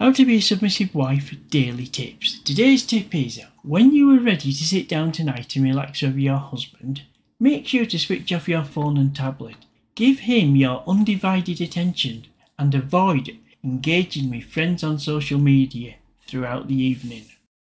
How to be a submissive wife daily tips. Today's tip is when you are ready to sit down tonight and relax over your husband, make sure to switch off your phone and tablet. Give him your undivided attention and avoid engaging with friends on social media throughout the evening.